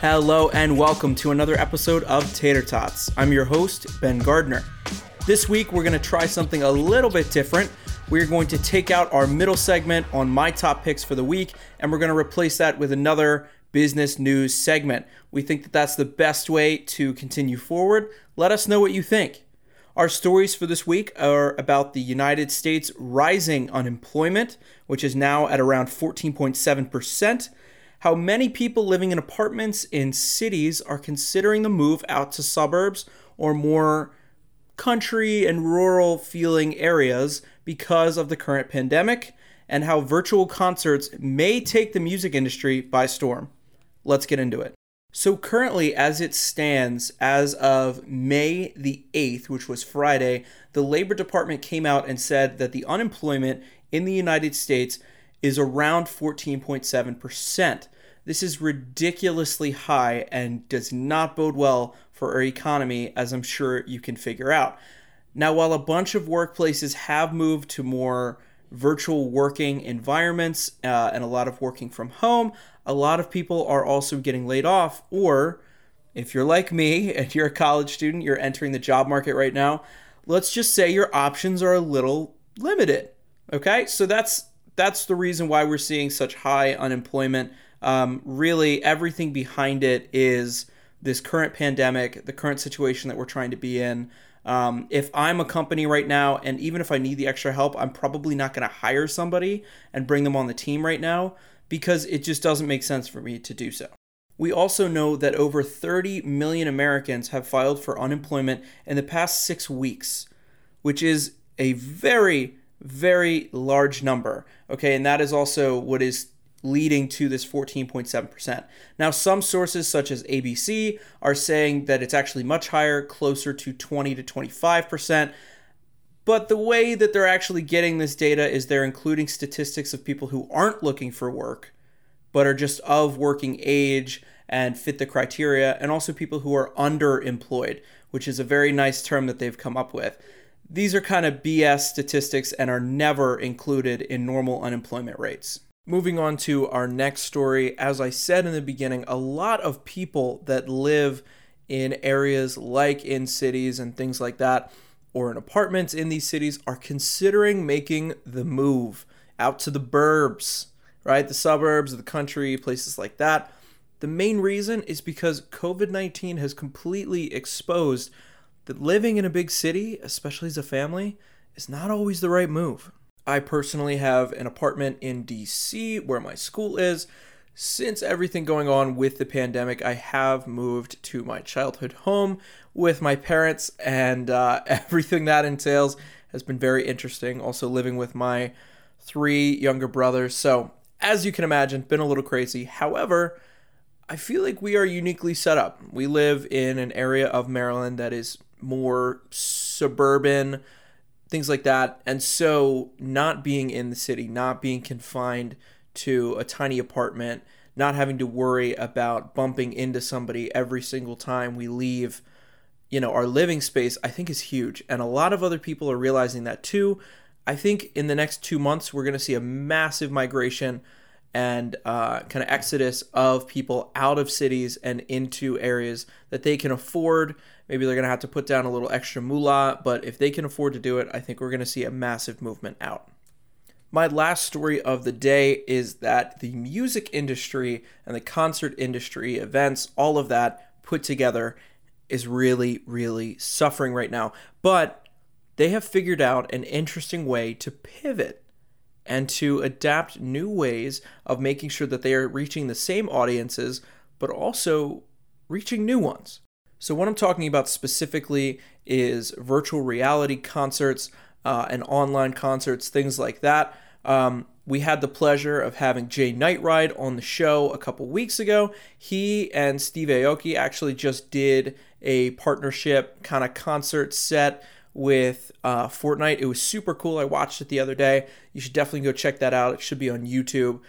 Hello and welcome to another episode of Tater Tots. I'm your host, Ben Gardner. This week we're going to try something a little bit different. We're going to take out our middle segment on my top picks for the week and we're going to replace that with another business news segment. We think that that's the best way to continue forward. Let us know what you think. Our stories for this week are about the United States rising unemployment, which is now at around 14.7%, how many people living in apartments in cities are considering the move out to suburbs or more country and rural feeling areas because of the current pandemic, and how virtual concerts may take the music industry by storm. Let's get into it. So, currently, as it stands, as of May the 8th, which was Friday, the Labor Department came out and said that the unemployment in the United States is around 14.7%. This is ridiculously high and does not bode well for our economy, as I'm sure you can figure out. Now, while a bunch of workplaces have moved to more virtual working environments uh, and a lot of working from home, a lot of people are also getting laid off. Or if you're like me and you're a college student, you're entering the job market right now, let's just say your options are a little limited. Okay, so that's that's the reason why we're seeing such high unemployment. Um, really, everything behind it is this current pandemic, the current situation that we're trying to be in. Um, if I'm a company right now, and even if I need the extra help, I'm probably not going to hire somebody and bring them on the team right now because it just doesn't make sense for me to do so. We also know that over 30 million Americans have filed for unemployment in the past six weeks, which is a very, very large number. Okay, and that is also what is leading to this 14.7%. Now, some sources, such as ABC, are saying that it's actually much higher, closer to 20 to 25%. But the way that they're actually getting this data is they're including statistics of people who aren't looking for work, but are just of working age and fit the criteria, and also people who are underemployed, which is a very nice term that they've come up with. These are kind of BS statistics and are never included in normal unemployment rates. Moving on to our next story, as I said in the beginning, a lot of people that live in areas like in cities and things like that, or in apartments in these cities, are considering making the move out to the burbs, right? The suburbs, the country, places like that. The main reason is because COVID 19 has completely exposed that living in a big city, especially as a family, is not always the right move. I personally have an apartment in DC where my school is. Since everything going on with the pandemic, I have moved to my childhood home with my parents, and uh, everything that entails has been very interesting. Also, living with my three younger brothers. So, as you can imagine, been a little crazy. However, I feel like we are uniquely set up. We live in an area of Maryland that is more suburban, things like that. And so, not being in the city, not being confined to a tiny apartment, not having to worry about bumping into somebody every single time we leave, you know, our living space, I think is huge. And a lot of other people are realizing that too. I think in the next two months, we're going to see a massive migration and uh, kind of exodus of people out of cities and into areas that they can afford Maybe they're going to have to put down a little extra moolah, but if they can afford to do it, I think we're going to see a massive movement out. My last story of the day is that the music industry and the concert industry, events, all of that put together is really, really suffering right now. But they have figured out an interesting way to pivot and to adapt new ways of making sure that they are reaching the same audiences, but also reaching new ones. So, what I'm talking about specifically is virtual reality concerts uh, and online concerts, things like that. Um, we had the pleasure of having Jay Nightride on the show a couple weeks ago. He and Steve Aoki actually just did a partnership kind of concert set with uh, Fortnite. It was super cool. I watched it the other day. You should definitely go check that out. It should be on YouTube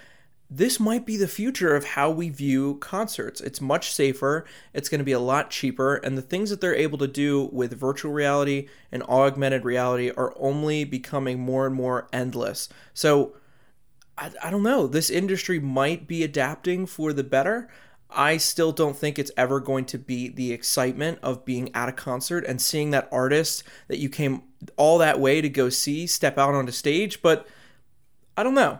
this might be the future of how we view concerts. It's much safer, it's going to be a lot cheaper, and the things that they're able to do with virtual reality and augmented reality are only becoming more and more endless. So, I, I don't know, this industry might be adapting for the better. I still don't think it's ever going to be the excitement of being at a concert and seeing that artist that you came all that way to go see step out onto stage. But I don't know.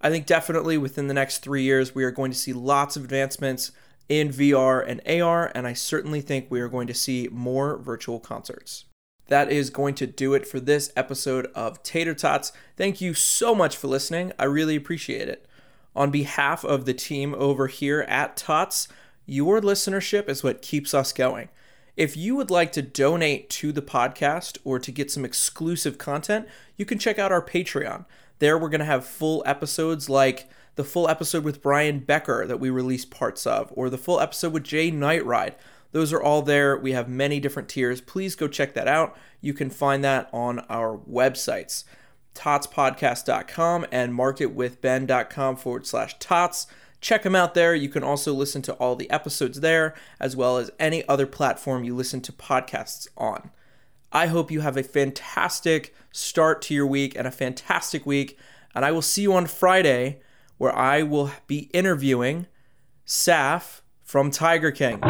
I think definitely within the next three years, we are going to see lots of advancements in VR and AR, and I certainly think we are going to see more virtual concerts. That is going to do it for this episode of Tater Tots. Thank you so much for listening. I really appreciate it. On behalf of the team over here at Tots, your listenership is what keeps us going. If you would like to donate to the podcast or to get some exclusive content, you can check out our Patreon. There, we're going to have full episodes like the full episode with Brian Becker that we released parts of, or the full episode with Jay Nightride. Those are all there. We have many different tiers. Please go check that out. You can find that on our websites totspodcast.com and marketwithben.com forward slash tots. Check them out there. You can also listen to all the episodes there, as well as any other platform you listen to podcasts on. I hope you have a fantastic start to your week and a fantastic week. And I will see you on Friday, where I will be interviewing Saff from Tiger King.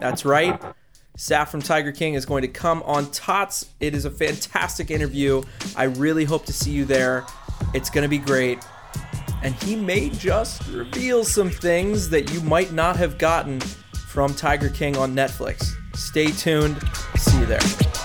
That's right. Saff from Tiger King is going to come on Tots. It is a fantastic interview. I really hope to see you there. It's going to be great. And he may just reveal some things that you might not have gotten from Tiger King on Netflix. Stay tuned. See you there.